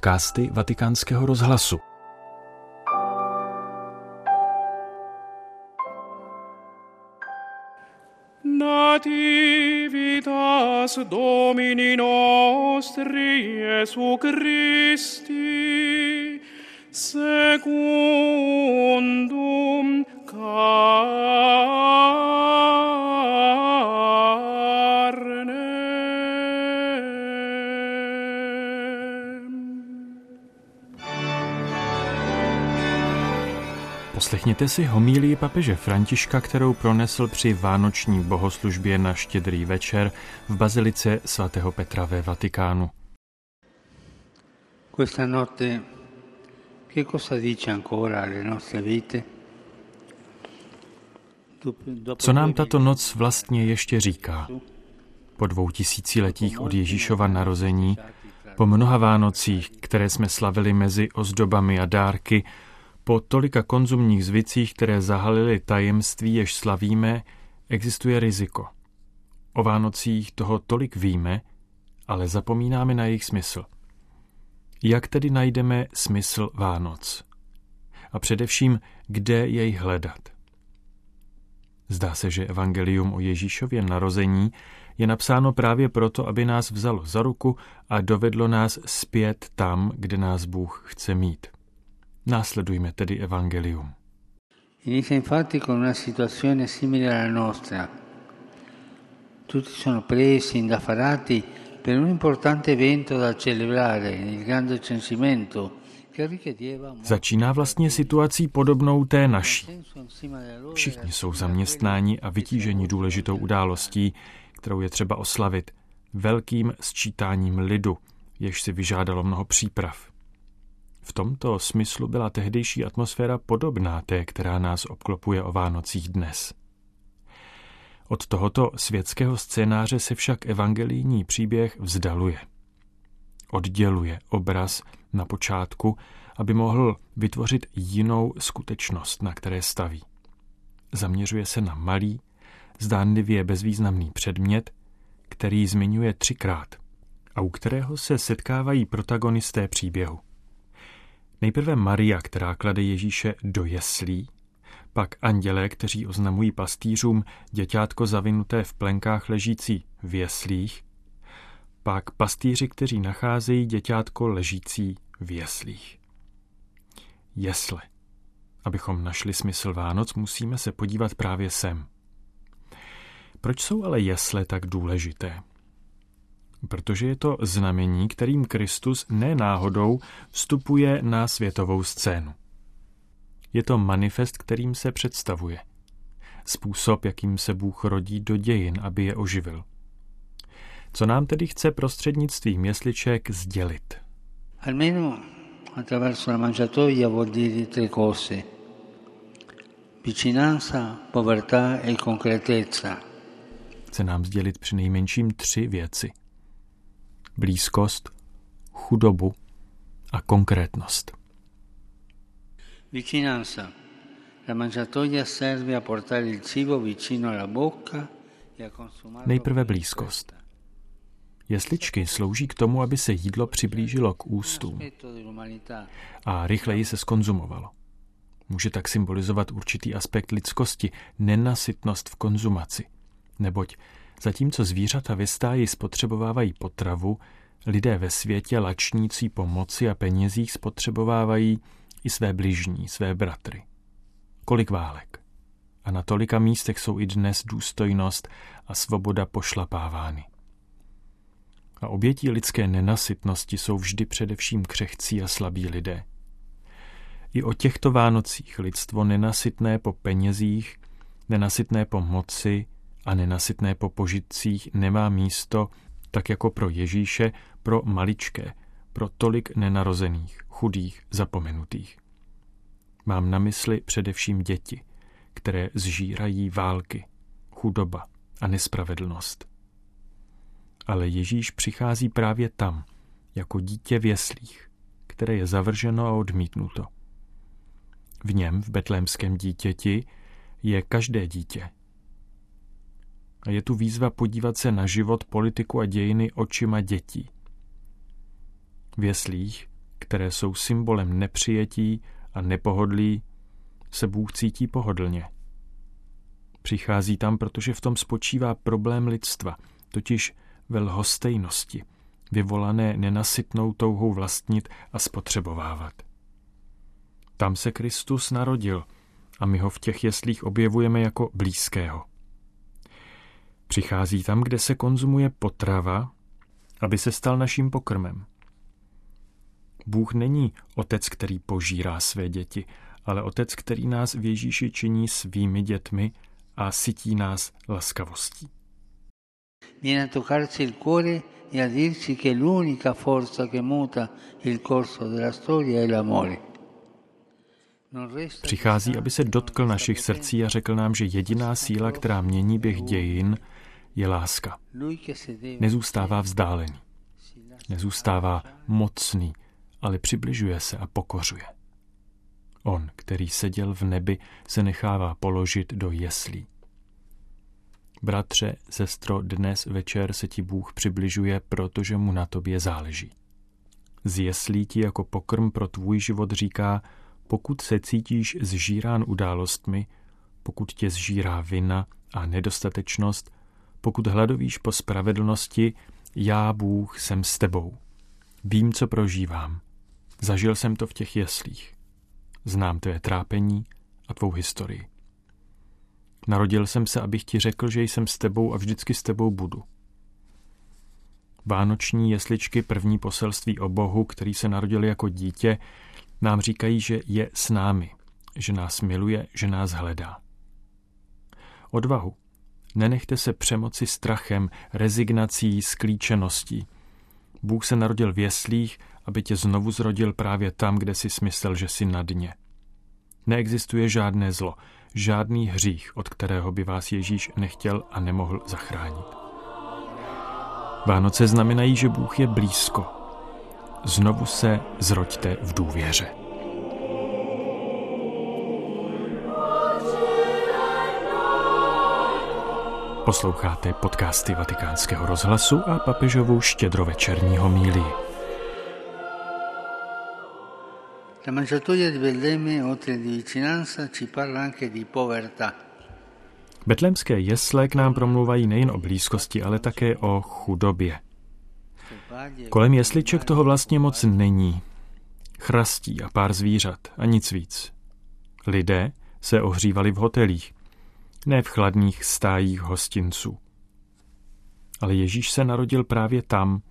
podcasty Vatikánského rozhlasu. Nativitas Domini nostri Jesu Christi secundum Poslechněte si homílii papeže Františka, kterou pronesl při vánoční bohoslužbě na štědrý večer v bazilice svatého Petra ve Vatikánu. Questa notte che cosa dice ancora alle nostre vite? Co nám tato noc vlastně ještě říká? Po dvou tisíciletích od Ježíšova narození, po mnoha Vánocích, které jsme slavili mezi ozdobami a dárky, po tolika konzumních zvicích, které zahalily tajemství, jež slavíme, existuje riziko. O Vánocích toho tolik víme, ale zapomínáme na jejich smysl. Jak tedy najdeme smysl Vánoc? A především, kde jej hledat? Zdá se, že evangelium o Ježíšově narození je napsáno právě proto, aby nás vzalo za ruku a dovedlo nás zpět tam, kde nás Bůh chce mít. Následujme tedy evangelium. Inizia infatti con una situazione simile alla nostra. Tutti sono presi, indaffarati per un importante evento da celebrare, il grande censimento, Začíná vlastně situací podobnou té naší. Všichni jsou zaměstnáni a vytíženi důležitou událostí, kterou je třeba oslavit, velkým sčítáním lidu, jež si vyžádalo mnoho příprav. Tomto smyslu byla tehdejší atmosféra podobná té, která nás obklopuje o Vánocích dnes. Od tohoto světského scénáře se však evangelijní příběh vzdaluje. Odděluje obraz na počátku, aby mohl vytvořit jinou skutečnost, na které staví. Zaměřuje se na malý, zdánlivě bezvýznamný předmět, který zmiňuje třikrát a u kterého se setkávají protagonisté příběhu. Nejprve Maria, která klade Ježíše do jeslí, pak andělé, kteří oznamují pastýřům děťátko zavinuté v plenkách ležící v jeslích, pak pastýři, kteří nacházejí děťátko ležící v jeslích. Jesle. Abychom našli smysl Vánoc, musíme se podívat právě sem. Proč jsou ale jesle tak důležité? Protože je to znamení, kterým Kristus nenáhodou vstupuje na světovou scénu. Je to manifest, kterým se představuje. Způsob, jakým se Bůh rodí do dějin, aby je oživil. Co nám tedy chce prostřednictvím jesliček sdělit? Almeno attraverso la mangiatoia vuol dire tre cose. Vicinanza, povertà e concretezza. Chce nám sdělit při nejmenším tři věci blízkost, chudobu a konkrétnost. Vicinanza. La mangiatoia serve a portare il cibo vicino alla bocca e Nejprve blízkost. Jesličky slouží k tomu, aby se jídlo přiblížilo k ústům a rychleji se skonzumovalo. Může tak symbolizovat určitý aspekt lidskosti, nenasytnost v konzumaci, neboť Zatímco zvířata ve stáji spotřebovávají potravu, lidé ve světě lačnící po moci a penězích spotřebovávají i své bližní, své bratry. Kolik válek. A na tolika místech jsou i dnes důstojnost a svoboda pošlapávány. A obětí lidské nenasytnosti jsou vždy především křehcí a slabí lidé. I o těchto Vánocích lidstvo nenasytné po penězích, nenasytné po moci, a nenasytné po požitcích nemá místo, tak jako pro Ježíše, pro maličké, pro tolik nenarozených, chudých, zapomenutých. Mám na mysli především děti, které zžírají války, chudoba a nespravedlnost. Ale Ježíš přichází právě tam, jako dítě v jeslích, které je zavrženo a odmítnuto. V něm, v betlémském dítěti, je každé dítě, a je tu výzva podívat se na život, politiku a dějiny očima dětí. V jeslích, které jsou symbolem nepřijetí a nepohodlí, se Bůh cítí pohodlně. Přichází tam, protože v tom spočívá problém lidstva, totiž ve lhostejnosti, vyvolané nenasytnou touhou vlastnit a spotřebovávat. Tam se Kristus narodil a my ho v těch jeslích objevujeme jako blízkého. Přichází tam, kde se konzumuje potrava, aby se stal naším pokrmem. Bůh není otec, který požírá své děti, ale otec, který nás v Ježíši činí svými dětmi a sytí nás laskavostí. Viene a toccarci il cuore e a dirci che l'unica forza che muta il corso della storia è l'amore. Přichází, aby se dotkl našich srdcí a řekl nám, že jediná síla, která mění běh dějin, je láska. Nezůstává vzdálený. Nezůstává mocný, ale přibližuje se a pokořuje. On, který seděl v nebi, se nechává položit do jeslí. Bratře, sestro, dnes večer se ti Bůh přibližuje, protože mu na tobě záleží. Z jeslí ti jako pokrm pro tvůj život říká, pokud se cítíš zžírán událostmi, pokud tě zžírá vina a nedostatečnost, pokud hladovíš po spravedlnosti, já, Bůh, jsem s tebou. Vím, co prožívám. Zažil jsem to v těch jeslích. Znám tvé trápení a tvou historii. Narodil jsem se, abych ti řekl, že jsem s tebou a vždycky s tebou budu. Vánoční jesličky první poselství o Bohu, který se narodil jako dítě, nám říkají, že je s námi, že nás miluje, že nás hledá. Odvahu. Nenechte se přemoci strachem, rezignací, sklíčeností. Bůh se narodil v jeslích, aby tě znovu zrodil právě tam, kde si smyslel, že jsi na dně. Neexistuje žádné zlo, žádný hřích, od kterého by vás Ježíš nechtěl a nemohl zachránit. Vánoce znamenají, že Bůh je blízko. Znovu se zroďte v důvěře. Posloucháte podcasty Vatikánského rozhlasu a papežovou štědrovečerní homílii. La mangiatoia di Betlemme, oltre di vicinanza, ci parla anche di povertà. Betlémské jesle k nám promluvají nejen o blízkosti, ale také o chudobě. Kolem jesliček toho vlastně moc není. Chrastí a pár zvířat a nic víc. Lidé se ohřívali v hotelích, ne v chladných stájích hostinců. Ale Ježíš se narodil právě tam,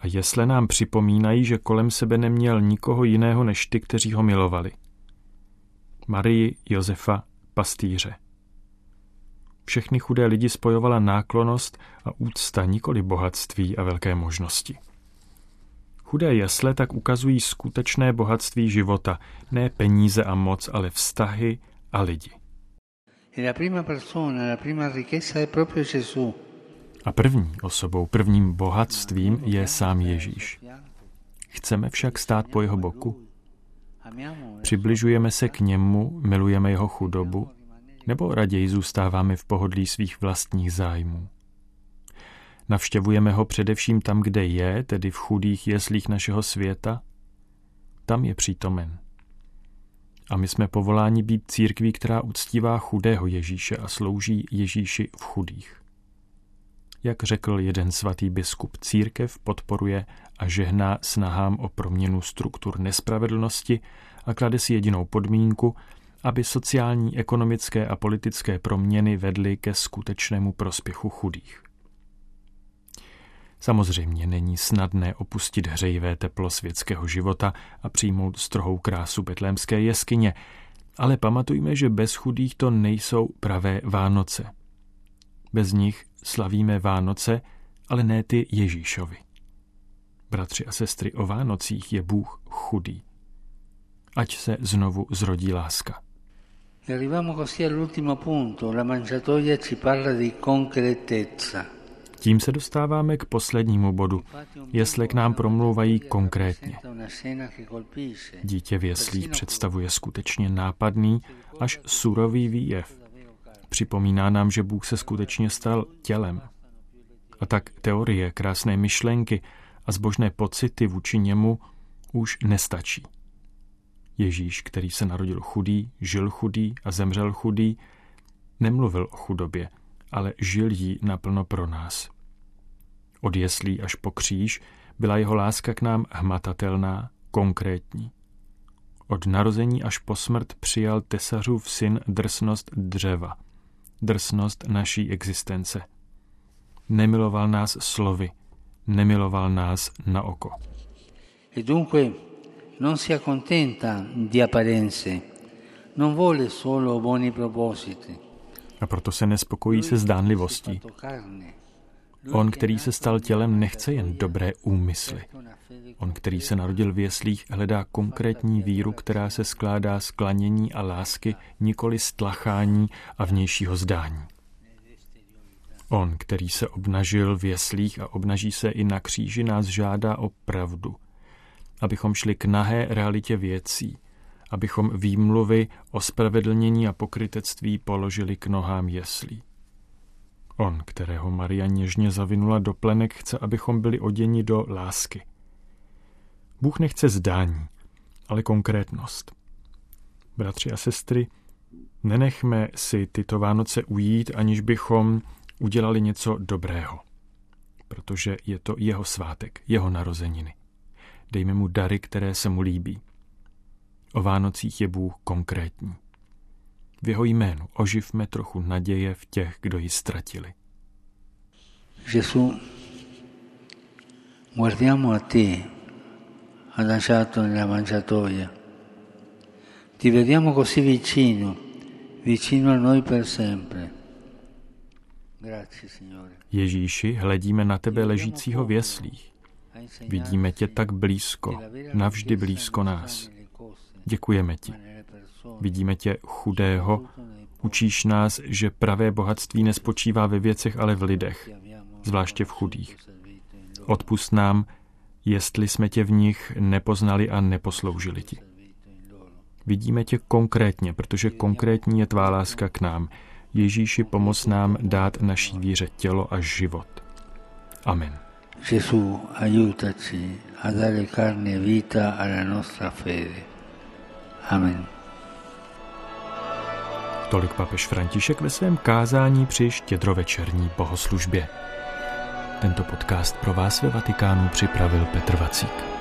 a jesle nám připomínají, že kolem sebe neměl nikoho jiného než ty, kteří ho milovali. Marii, Josefa, pastýře. Všechny chudé lidi spojovala náklonost a úcta, nikoli bohatství a velké možnosti. Chudé jesle tak ukazují skutečné bohatství života, ne peníze a moc, ale vztahy a lidi. A první osobou, prvním bohatstvím je sám Ježíš. Chceme však stát po jeho boku? Přibližujeme se k němu, milujeme jeho chudobu, nebo raději zůstáváme v pohodlí svých vlastních zájmů? Navštěvujeme ho především tam, kde je, tedy v chudých jeslích našeho světa? Tam je přítomen. A my jsme povoláni být církví, která uctívá chudého Ježíše a slouží Ježíši v chudých. Jak řekl jeden svatý biskup, církev podporuje a žehná snahám o proměnu struktur nespravedlnosti a klade si jedinou podmínku, aby sociální, ekonomické a politické proměny vedly ke skutečnému prospěchu chudých. Samozřejmě není snadné opustit hřejivé teplo světského života a přijmout strohou krásu betlémské jeskyně, ale pamatujme, že bez chudých to nejsou pravé Vánoce. Bez nich slavíme Vánoce, ale ne ty Ježíšovi. Bratři a sestry, o Vánocích je Bůh chudý. Ať se znovu zrodí láska. Arriviamo così all'ultimo punto. La mangiatoia ci parla di concretezza. Tím se dostáváme k poslednímu bodu. Jesle k nám promlouvají konkrétně. Dítě v jeslích představuje skutečně nápadný až surový výjev. Připomíná nám, že Bůh se skutečně stal tělem. A tak teorie, krásné myšlenky a zbožné pocity vůči němu už nestačí. Ježíš, který se narodil chudý, žil chudý a zemřel chudý, nemluvil o chudobě, ale žil jí naplno pro nás. Od jeslí až po kříž byla jeho láska k nám hmatatelná, konkrétní. Od narození až po smrt přijal tesařův syn drsnost dřeva, drsnost naší existence. Nemiloval nás slovy, nemiloval nás na oko. E dunque non si accontenta di apparenze, non vuole solo buoni propositi. A proto se nespokojí se zdánlivostí. On, který se stal tělem, nechce jen dobré úmysly. On, který se narodil v jeslích, hledá konkrétní víru, která se skládá z klanění a lásky, nikoli stlachání a vnějšího zdání. On, který se obnažil v jeslích a obnaží se i na kříži, nás žádá o pravdu, abychom šli k nahé realitě věcí, abychom výmluvy o spravedlnění a pokrytectví položili k nohám jeslí. On, kterého Maria něžně zavinula do plenek, chce, abychom byli oděni do lásky. Bůh nechce zdání, ale konkrétnost. Bratři a sestry, nenechme si tyto Vánoce ujít, aniž bychom udělali něco dobrého, protože je to jeho svátek, jeho narozeniny. Dejme mu dary, které se mu líbí. O Vánocích je Bůh konkrétní. V jeho jménu oživme trochu naděje v těch, kdo ji ztratili. Gesù, guardiamo a te, adagiato nella mangiatoia. Ti vediamo così vicino, vicino a noi per sempre. Grazie, Signore. Ježíši, hledíme na tebe ležícího v jeslích. Vidíme tě tak blízko, navždy blízko nás. Děkujeme ti. Vidíme tě chudého, učíš nás, že pravé bohatství nespočívá ve věcech, ale v lidech, zvláště v chudých. Odpust nám, jestli jsme tě v nich nepoznali a neposloužili ti. Vidíme tě konkrétně, protože konkrétní je tvá láska k nám. Ježíši, pomoz nám dát naší víře tělo a život. Amen. Gesù, aiutaci a dare carne e vita alla nostra fede. Amen. Tolik papež František ve svém kázání při štědrovečerní bohoslužbě. Tento podcast pro vás ve Vatikánu připravil Petr Vacík.